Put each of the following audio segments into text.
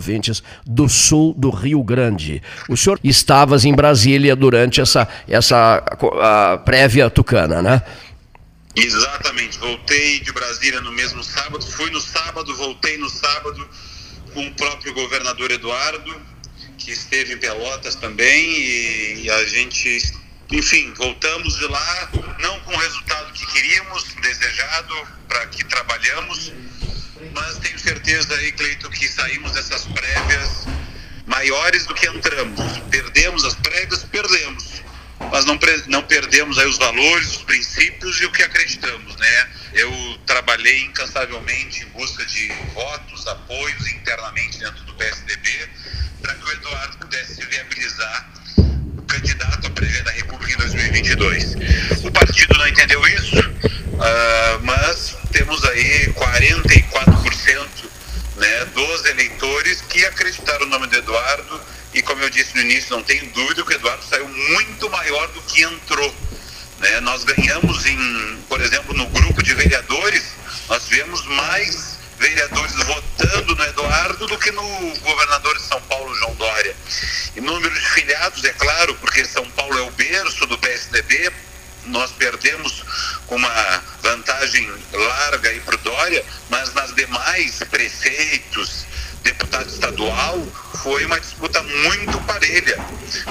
ouvintes do sul do Rio Grande. O senhor estavas em Brasília durante essa, essa prévia tucana, né? Exatamente. Voltei de Brasília no mesmo sábado, fui no sábado, voltei no sábado com o próprio governador Eduardo, que esteve em Pelotas também, e, e a gente, enfim, voltamos de lá, não com o resultado que queríamos, desejado, para que trabalhamos mas tenho certeza aí, Cleito, que saímos dessas prévias maiores do que entramos. Perdemos as prévias, perdemos. Mas não, não perdemos aí os valores, os princípios e o que acreditamos, né? Eu trabalhei incansavelmente em busca de votos, apoios internamente dentro do PSDB para que o Eduardo pudesse viabilizar o candidato a presidente da República em 2022. O partido não entendeu isso, uh, mas temos aí 44% né, dos eleitores que acreditaram no nome do Eduardo e como eu disse no início, não tenho dúvida que o Eduardo saiu muito maior do que entrou. Né? Nós ganhamos em, por exemplo, no grupo de vereadores, nós tivemos mais vereadores votando no Eduardo do que no governador de São Paulo, João Dória. E número de filiados, é claro, porque São Paulo é o berço do PSDB, nós perdemos com uma vantagem larga aí para o Dória, mas nas demais prefeitos, deputado estadual, foi uma disputa muito parelha.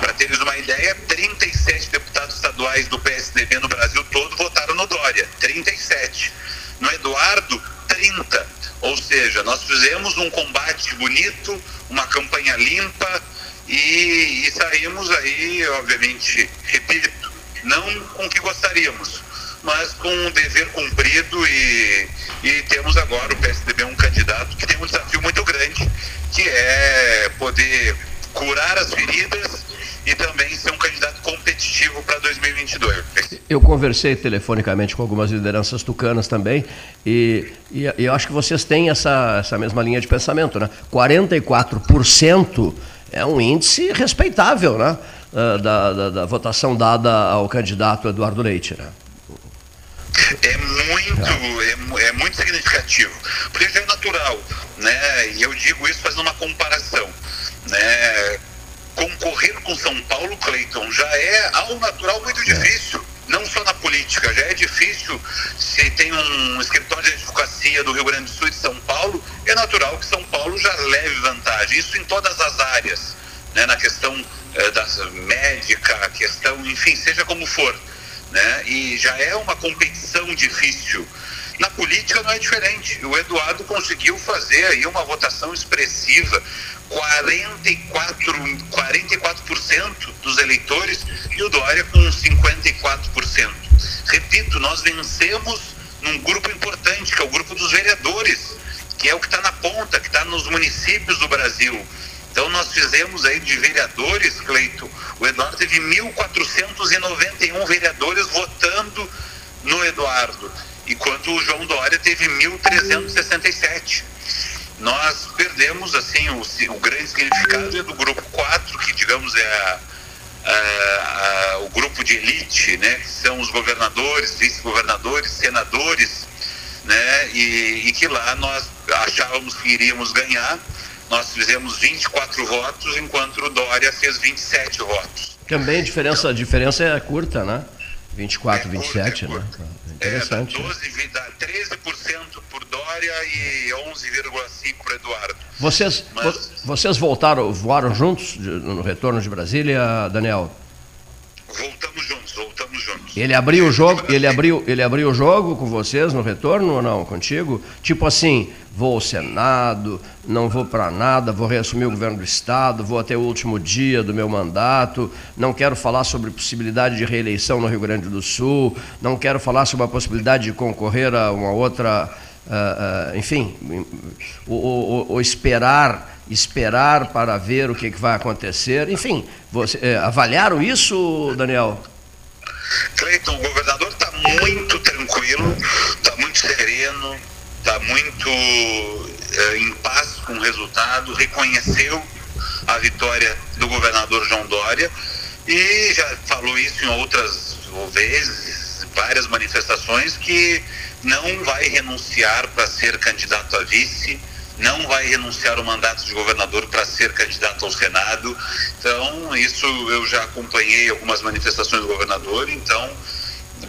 Para teres uma ideia, 37 deputados estaduais do PSDB no Brasil todo votaram no Dória, 37. No Eduardo, 30. Ou seja, nós fizemos um combate bonito, uma campanha limpa e, e saímos aí, obviamente, repito, não com o que gostaríamos, mas com um dever cumprido e, e temos agora o PSDB um candidato que tem um desafio muito grande, que é poder curar as feridas e também ser um candidato competitivo para 2022. Eu conversei telefonicamente com algumas lideranças tucanas também e, e, e, eu acho que vocês têm essa, essa mesma linha de pensamento, né? 44% é um índice respeitável, né? uh, da, da, da, votação dada ao candidato Eduardo Leite, né? É muito. É, é muito significativo, porque já é natural, né? E eu digo isso fazendo uma comparação, né? Com São Paulo, Cleiton, já é ao natural muito é. difícil não só na política, já é difícil se tem um escritório de advocacia do Rio Grande do Sul e de São Paulo, é natural que São Paulo já leve vantagem, isso em todas as áreas, né, na questão é, da médica, questão, enfim, seja como for. Né? E já é uma competição difícil. Na política não é diferente. O Eduardo conseguiu fazer aí uma votação expressiva, 44, 44% dos eleitores e o Dória com 54%. Repito, nós vencemos num grupo importante, que é o grupo dos vereadores, que é o que está na ponta, que está nos municípios do Brasil. Então nós fizemos aí de vereadores, Cleito, o Eduardo teve 1.491 vereadores votando no Eduardo, enquanto o João Dória teve 1.367. Nós perdemos assim o, o grande significado é do grupo 4, que digamos é a, a, a, o grupo de elite, né, que são os governadores, vice-governadores, senadores, né, e, e que lá nós achávamos que iríamos ganhar nós fizemos 24 votos, enquanto o Dória fez 27 votos. Também a diferença, a diferença é curta, né? 24, é 27, curta, é curta. né? É interessante. É, 12, dá 13% por Dória e 11,5% para Eduardo. Vocês, Mas... vocês voltaram, voaram juntos no retorno de Brasília, Daniel? Voltamos juntos. Ele abriu o jogo, ele abriu, ele abriu o jogo com vocês no retorno ou não, contigo? Tipo assim, vou ao Senado, não vou para nada, vou reassumir o governo do Estado, vou até o último dia do meu mandato, não quero falar sobre possibilidade de reeleição no Rio Grande do Sul, não quero falar sobre a possibilidade de concorrer a uma outra. Uh, uh, enfim, o, o, o, esperar esperar para ver o que, que vai acontecer. Enfim, você, é, avaliaram isso, Daniel? Cleiton, o governador está muito tranquilo, está muito sereno, está muito é, em paz com o resultado, reconheceu a vitória do governador João Dória e já falou isso em outras vezes, várias manifestações, que não vai renunciar para ser candidato a vice, não vai renunciar o mandato de governador para ser candidato ao Senado. Então, isso eu já acompanhei algumas manifestações do governador, então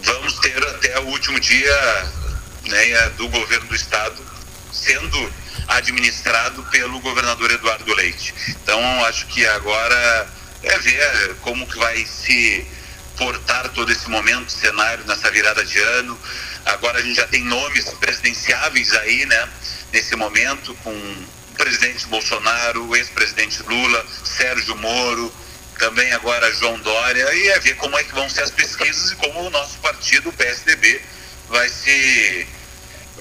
vamos ter até o último dia né, do governo do estado sendo administrado pelo governador Eduardo Leite. Então, acho que agora é ver como que vai se portar todo esse momento, cenário nessa virada de ano. Agora a gente já tem nomes presidenciáveis aí, né? Nesse momento, com o presidente Bolsonaro, o ex-presidente Lula, Sérgio Moro, também agora João Dória, e é ver como é que vão ser as pesquisas e como o nosso partido, o PSDB, vai se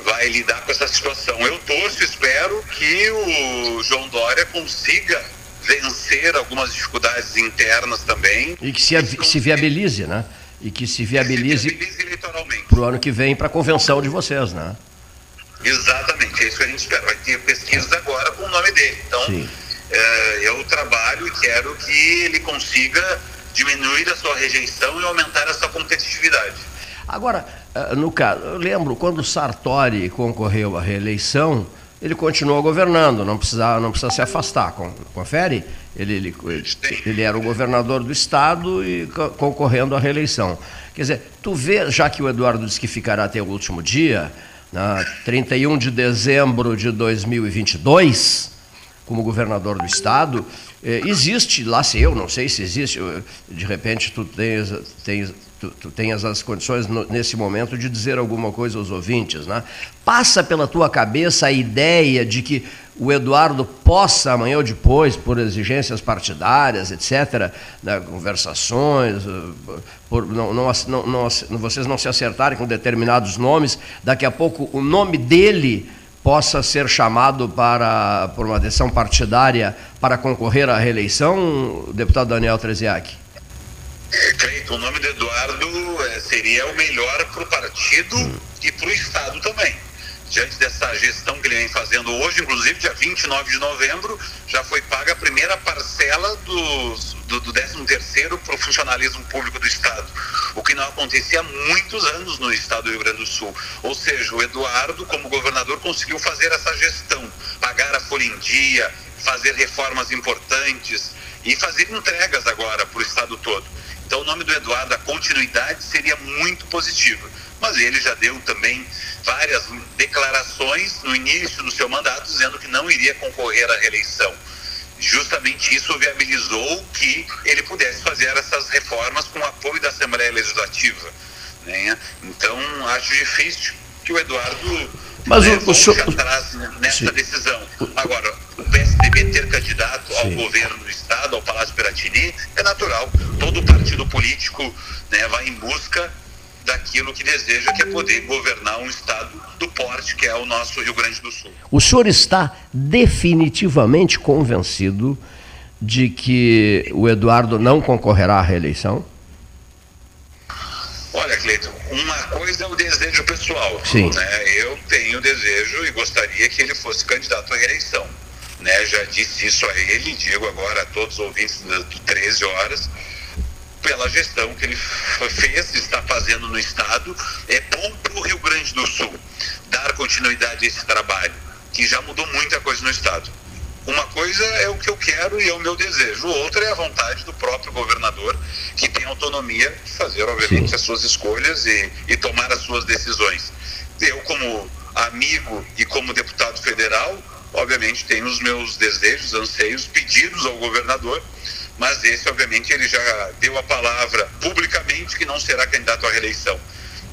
vai lidar com essa situação. Eu torço, espero que o João Dória consiga vencer algumas dificuldades internas também. E que se, se viabilize, né? E que se viabilize, para o ano que vem para a convenção de vocês, né? Exatamente, é isso que a gente espera. Vai ter pesquisas agora com o nome dele. Então, é, eu trabalho e quero que ele consiga diminuir a sua rejeição e aumentar a sua competitividade. Agora, eh, no caso, eu lembro quando Sartori concorreu à reeleição, ele continuou governando, não precisa, não precisa se afastar. Confere? Ele, ele, ele era o governador do estado e concorrendo à reeleição. Quer dizer, tu vê, já que o Eduardo disse que ficará até o último dia, na 31 de dezembro de 2022, como governador do estado, eh, existe, lá se eu, não sei se existe, de repente tu tens, tens tu, tu as condições nesse momento de dizer alguma coisa aos ouvintes. Né? Passa pela tua cabeça a ideia de que o Eduardo possa, amanhã ou depois, por exigências partidárias, etc., né, conversações, eh, por não, não, não, vocês não se acertarem com determinados nomes, daqui a pouco o nome dele possa ser chamado para, por uma decisão partidária para concorrer à reeleição, deputado Daniel Treziak? Cleiton, o nome do Eduardo é, seria o melhor para o partido hum. e para o Estado também. Diante dessa gestão que ele vem fazendo hoje, inclusive dia 29 de novembro, já foi paga a primeira parcela do, do, do 13º para o funcionalismo público do Estado, o que não acontecia há muitos anos no Estado do Rio Grande do Sul. Ou seja, o Eduardo, como governador, conseguiu fazer essa gestão, pagar a folha em dia, fazer reformas importantes e fazer entregas agora para o Estado todo. Então, o nome do Eduardo, a continuidade seria muito positiva. Mas ele já deu também várias declarações no início do seu mandato, dizendo que não iria concorrer à reeleição. Justamente isso viabilizou que ele pudesse fazer essas reformas com o apoio da Assembleia Legislativa. Né? Então, acho difícil que o Eduardo mas né, o, o senhor... atrás nessa Sim. decisão. Agora, o PSDB ter candidato Sim. ao governo do Estado, ao Palácio Piratini, é natural. Todo partido político né, vai em busca daquilo que deseja, que é poder governar um estado do porte que é o nosso Rio Grande do Sul. O senhor está definitivamente convencido de que o Eduardo não concorrerá à reeleição? Olha, Cleiton, uma coisa é o desejo pessoal. Sim. Né? Eu tenho desejo e gostaria que ele fosse candidato à reeleição. Né? Já disse isso a ele, digo agora a todos os ouvintes do 13 horas, pela gestão que ele fez, está fazendo no Estado, é bom para o Rio Grande do Sul dar continuidade a esse trabalho, que já mudou muita coisa no Estado. Uma coisa é o que eu quero e é o meu desejo, outra é a vontade do próprio governador, que tem autonomia de fazer, obviamente, Sim. as suas escolhas e, e tomar as suas decisões. Eu, como amigo e como deputado federal, obviamente, tenho os meus desejos, anseios, pedidos ao governador, mas esse, obviamente, ele já deu a palavra publicamente que não será candidato à reeleição.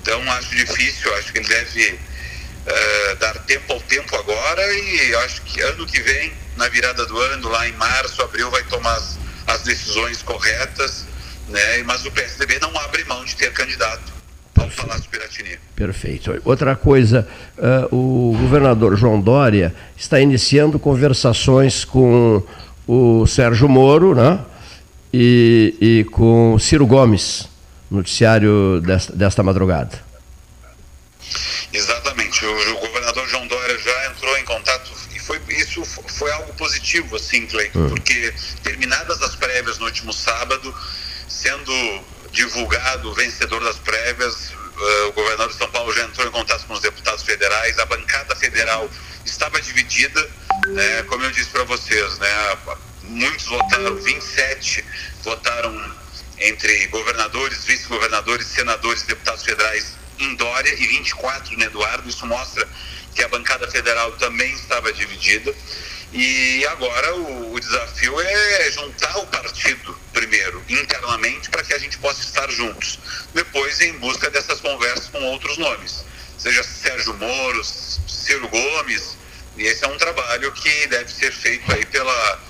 Então, acho difícil, acho que ele deve uh, dar tempo ao tempo agora e acho que ano que vem na virada do ano, lá em março, abril, vai tomar as, as decisões corretas, né? mas o PSDB não abre mão de ter candidato ao Palácio Piratini. Perfeito. Outra coisa, uh, o governador João Dória está iniciando conversações com o Sérgio Moro né? E, e com Ciro Gomes, noticiário desta, desta madrugada. Exatamente. O, o governador João Dória já entrou em contato foi, isso foi algo positivo, assim, Cleiton, uhum. porque terminadas as prévias no último sábado, sendo divulgado o vencedor das prévias, uh, o governador de São Paulo já entrou em contato com os deputados federais, a bancada federal estava dividida, né, como eu disse para vocês, né, muitos votaram, 27 votaram entre governadores, vice-governadores, senadores, deputados federais em Dória e 24 no Eduardo. Isso mostra que a bancada federal também estava dividida. E agora o, o, desafio é juntar o partido primeiro, internamente, para que a gente possa estar juntos. Depois, em busca dessas conversas com outros nomes, seja Sérgio Moro, Ciro Gomes. E esse é um trabalho que deve ser feito aí pela,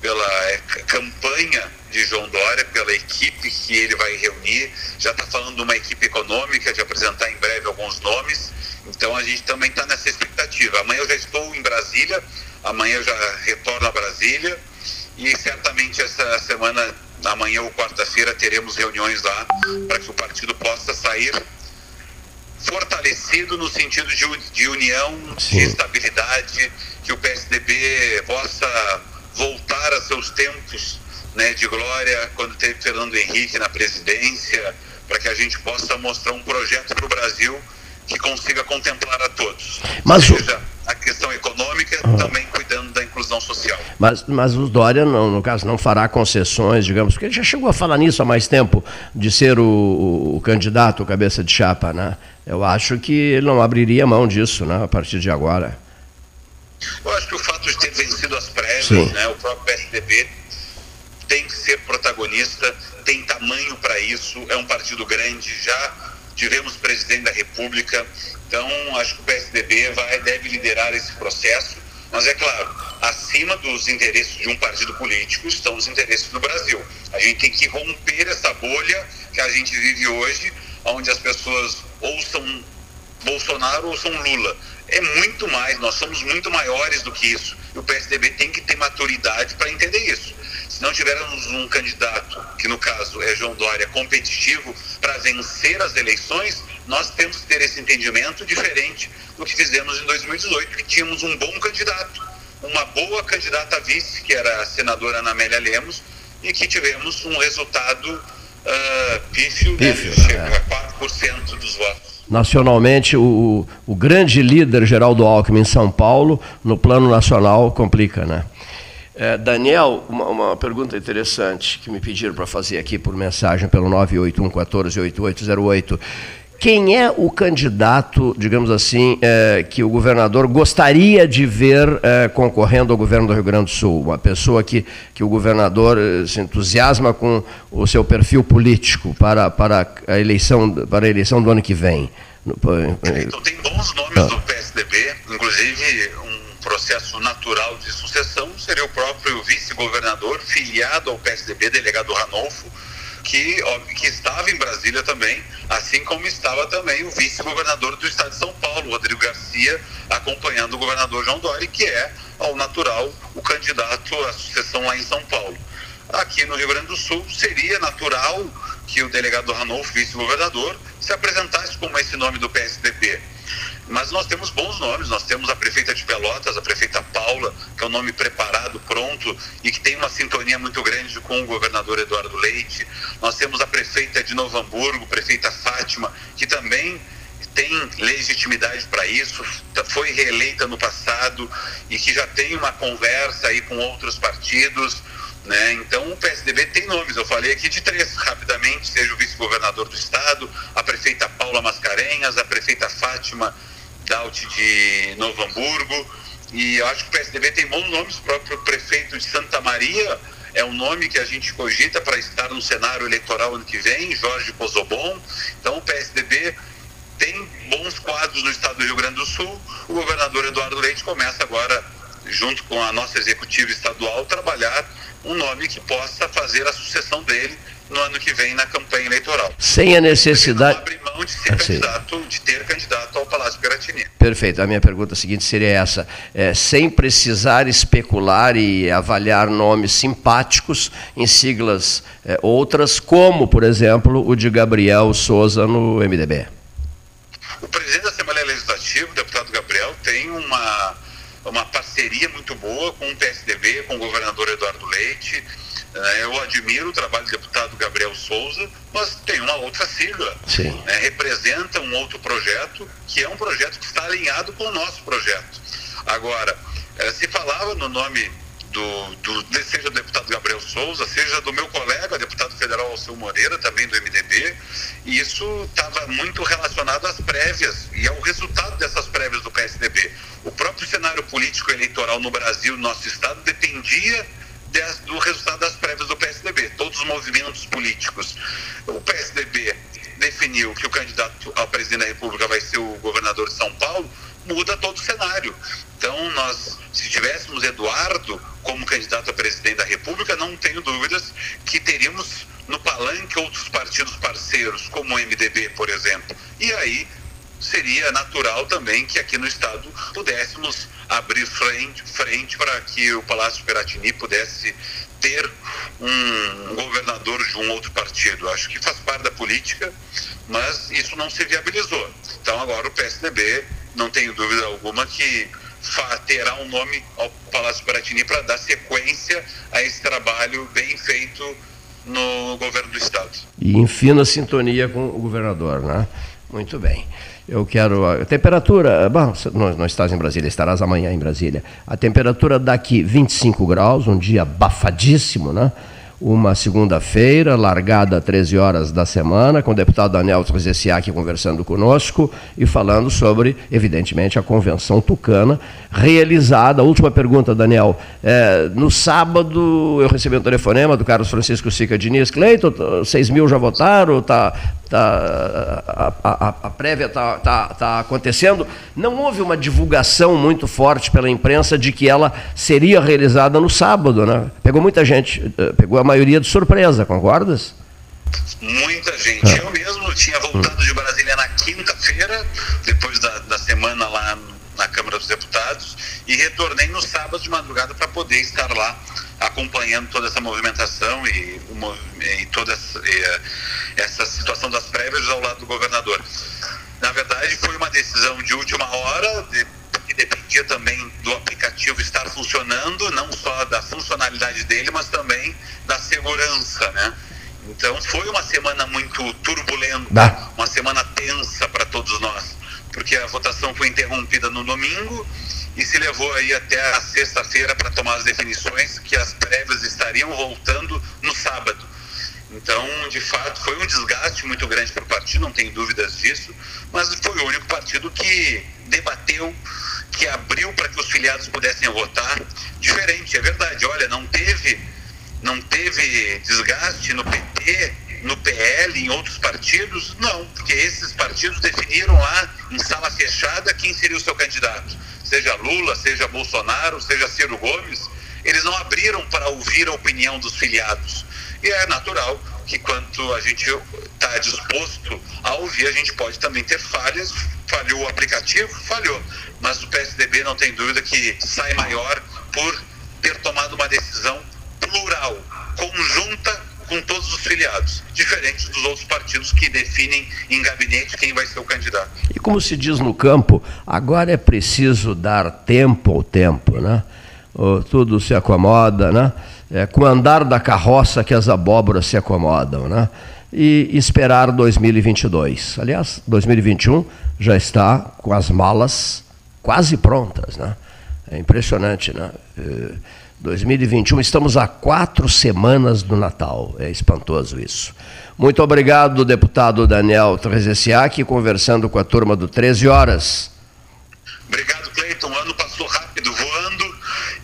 pela é, campanha de João Dória, pela equipe que ele vai reunir. Já está falando de uma equipe econômica, de apresentar em breve alguns nomes. Então a gente também está nessa expectativa. Amanhã eu já estou em Brasília Amanhã eu já retorno a Brasília e certamente essa semana, amanhã ou quarta-feira, teremos reuniões lá para que o partido possa sair fortalecido no sentido de, de união, Sim. de estabilidade, que o PSDB possa seus tempos né, de glória quando teve Fernando Henrique na presidência, para que a gente possa mostrar um projeto para o Brasil que consiga contemplar a todos. Mas seja o... a questão econômica, ah. também cuidando da inclusão social. Mas, mas o Dória, não, no caso, não fará concessões, digamos, porque ele já chegou a falar nisso há mais tempo, de ser o, o, candidato, cabeça de chapa, né? Eu acho que ele não abriria mão disso, né, a partir de agora. Eu acho que o fato de ter vencido prévias, né, o próprio PSDB tem que ser protagonista, tem tamanho para isso, é um partido grande, já tivemos presidente da República, então acho que o PSDB vai, deve liderar esse processo, mas é claro, acima dos interesses de um partido político estão os interesses do Brasil. A gente tem que romper essa bolha que a gente vive hoje, onde as pessoas ou são Bolsonaro ou são Lula. É muito mais, nós somos muito maiores do que isso. E o PSDB tem que ter maturidade para entender isso. Se não tivermos um candidato, que no caso é João Dória, competitivo para vencer as eleições, nós temos que ter esse entendimento diferente do que fizemos em 2018, que tínhamos um bom candidato, uma boa candidata a vice, que era a senadora Ana Amélia Lemos, e que tivemos um resultado uh, pífio, pífio né, chega é. a 4% dos votos nacionalmente o, o grande líder Geraldo Alckmin em São Paulo, no plano nacional complica, né? É, Daniel, uma, uma, pergunta interessante que me pediram para fazer aqui por mensagem pelo 981-14-8808. Quem é o candidato, digamos assim, é, que o governador gostaria de ver é, concorrendo ao governo do Rio Grande do Sul? Uma pessoa que, que o governador é, se entusiasma com o seu perfil político para, para, a, eleição, para a eleição do ano que vem? Então, tem bons nomes ah. do PSDB, inclusive um processo natural de sucessão seria o próprio vice-governador filiado ao PSDB, delegado Ranolfo, que, óbvio, que estava em Brasília também, assim como estava também o vice-governador do estado de São Paulo, Rodrigo Garcia, acompanhando o governador João Dória, que é, ao natural, o candidato à sucessão lá em São Paulo. Aqui no Rio Grande do Sul, seria natural que o delegado Ranolfo, vice-governador, se apresentasse como esse nome do PSDB. Mas nós temos bons nomes, nós temos a prefeita de Pelotas, a prefeita Paula, que é um nome preparado, pronto e que tem uma sintonia muito grande com o governador Eduardo Leite. Nós temos a prefeita de Novo Hamburgo, prefeita Fátima, que também tem legitimidade para isso, foi reeleita no passado e que já tem uma conversa aí com outros partidos. Né? Então o PSDB tem nomes, eu falei aqui de três rapidamente, seja o vice-governador do estado, a prefeita Paula Mascarenhas, a prefeita Fátima De Novo Hamburgo. E eu acho que o PSDB tem bons nomes, o próprio prefeito de Santa Maria é um nome que a gente cogita para estar no cenário eleitoral ano que vem, Jorge Pozobon. Então o PSDB tem bons quadros no estado do Rio Grande do Sul. O governador Eduardo Leite começa agora, junto com a nossa executiva estadual, trabalhar um nome que possa fazer a sucessão dele no ano que vem na campanha eleitoral. Sem a necessidade. Não abrir mão de ser candidato, de ter candidato ao Palácio Piratini. Perfeito. A minha pergunta seguinte seria essa: é, sem precisar especular e avaliar nomes simpáticos em siglas é, outras, como, por exemplo, o de Gabriel Souza no MDB. O presidente da Assembleia Legislativa, o deputado Gabriel, tem uma, uma parceria muito boa com o PSDB, com o governador Eduardo Leite eu admiro o trabalho do deputado Gabriel Souza, mas tem uma outra sigla. Né, representa um outro projeto, que é um projeto que está alinhado com o nosso projeto. Agora, eh, se falava no nome do, do, seja do deputado Gabriel Souza, seja do meu colega, deputado federal Alceu Moreira, também do MDB, e isso estava muito relacionado às prévias e ao resultado dessas prévias do PSDB. O próprio cenário político eleitoral no Brasil, no nosso estado, dependia do resultado das prévias do PSDB. Todos os movimentos políticos. O PSDB definiu que o candidato ao presidente da República vai ser o governador de São Paulo, muda todo o cenário. Então, nós, se tivéssemos Eduardo como candidato a presidente da República, não tenho dúvidas que teríamos no palanque outros partidos parceiros, como o MDB, por exemplo. E aí seria natural também que aqui no Estado pudéssemos abrir frente, frente para que o Palácio Peratini pudesse ter um governador de um outro partido. Acho que faz parte da política, mas isso não se viabilizou. Então agora o PSDB, não tenho dúvida alguma que terá um nome ao Palácio Piratini para dar sequência a esse trabalho bem feito no governo do Estado. E em fina sintonia com o governador, né? Muito bem. Eu quero. A temperatura. Bom, não, não estás em Brasília, estarás amanhã em Brasília. A temperatura daqui 25 graus, um dia abafadíssimo, né? uma segunda-feira, largada a 13 horas da semana, com o deputado Daniel Trezessiak conversando conosco e falando sobre, evidentemente, a convenção tucana realizada. Última pergunta, Daniel. É, no sábado eu recebi um telefonema do Carlos Francisco Sica Diniz. Cleiton, 6 mil já votaram, tá, tá, a, a, a prévia está tá, tá acontecendo. Não houve uma divulgação muito forte pela imprensa de que ela seria realizada no sábado. Né? Pegou muita gente, eh, pegou a maioria de surpresa, concordas? Muita gente. Ah. Eu mesmo tinha voltado de Brasília na quinta-feira, depois da, da semana lá na Câmara dos Deputados, e retornei no sábado de madrugada para poder estar lá acompanhando toda essa movimentação e, e toda essa, e, essa situação das né? Então foi uma semana muito turbulenta, uma semana tensa para todos nós, porque a votação foi interrompida no domingo e se levou aí até a sexta-feira para tomar as definições que as prévias estariam voltando no sábado. Então, de fato, foi um desgaste muito grande para o partido, não tem dúvidas disso, mas foi o único partido que debateu, que abriu para que os filiados pudessem votar. Diferente, é verdade. Olha, não teve, não teve desgaste no PT, no PL, em outros partidos? Não, porque esses partidos definiram lá em sala fechada quem seria o seu candidato. Seja Lula, seja Bolsonaro, seja Ciro Gomes, eles não abriram para ouvir a opinião dos filiados. E é natural que quanto a gente está disposto a ouvir, a gente pode também ter falhas. Falhou o aplicativo? Falhou. Mas o PSDB não tem dúvida que sai maior por ter tomado uma decisão plural, conjunta com todos os filiados, diferente dos outros partidos que definem em gabinete quem vai ser o candidato. E como se diz no campo, agora é preciso dar tempo ao tempo, né? Tudo se acomoda, né? é, com o andar da carroça que as abóboras se acomodam, né? E esperar 2022. Aliás, 2021 já está com as malas quase prontas, né? É impressionante, né? É, 2021, estamos a quatro semanas do Natal. É espantoso isso. Muito obrigado, deputado Daniel Trezessiak, conversando com a turma do 13 Horas. Obrigado, Cleiton. O ano passou rápido, voando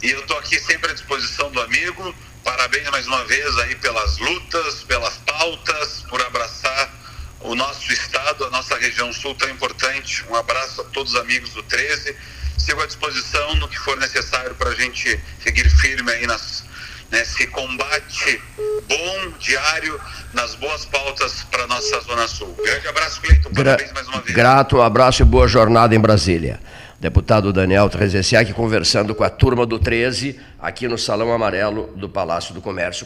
e eu estou aqui sempre à disposição do amigo. Parabéns mais uma vez aí pelas lutas, pelas pautas, por abraçar o nosso estado, a nossa região sul tão importante. Um abraço a todos os amigos do 13. Sigo à disposição no que for necessário para a gente seguir firme aí nas, nesse combate bom, diário, nas boas pautas para a nossa Zona Sul. Grande abraço, Cleiton. Parabéns Gra mais uma vez. Grato, um abraço e boa jornada em Brasília deputado Daniel Trezessiak conversando com a turma do 13 aqui no Salão Amarelo do Palácio do Comércio.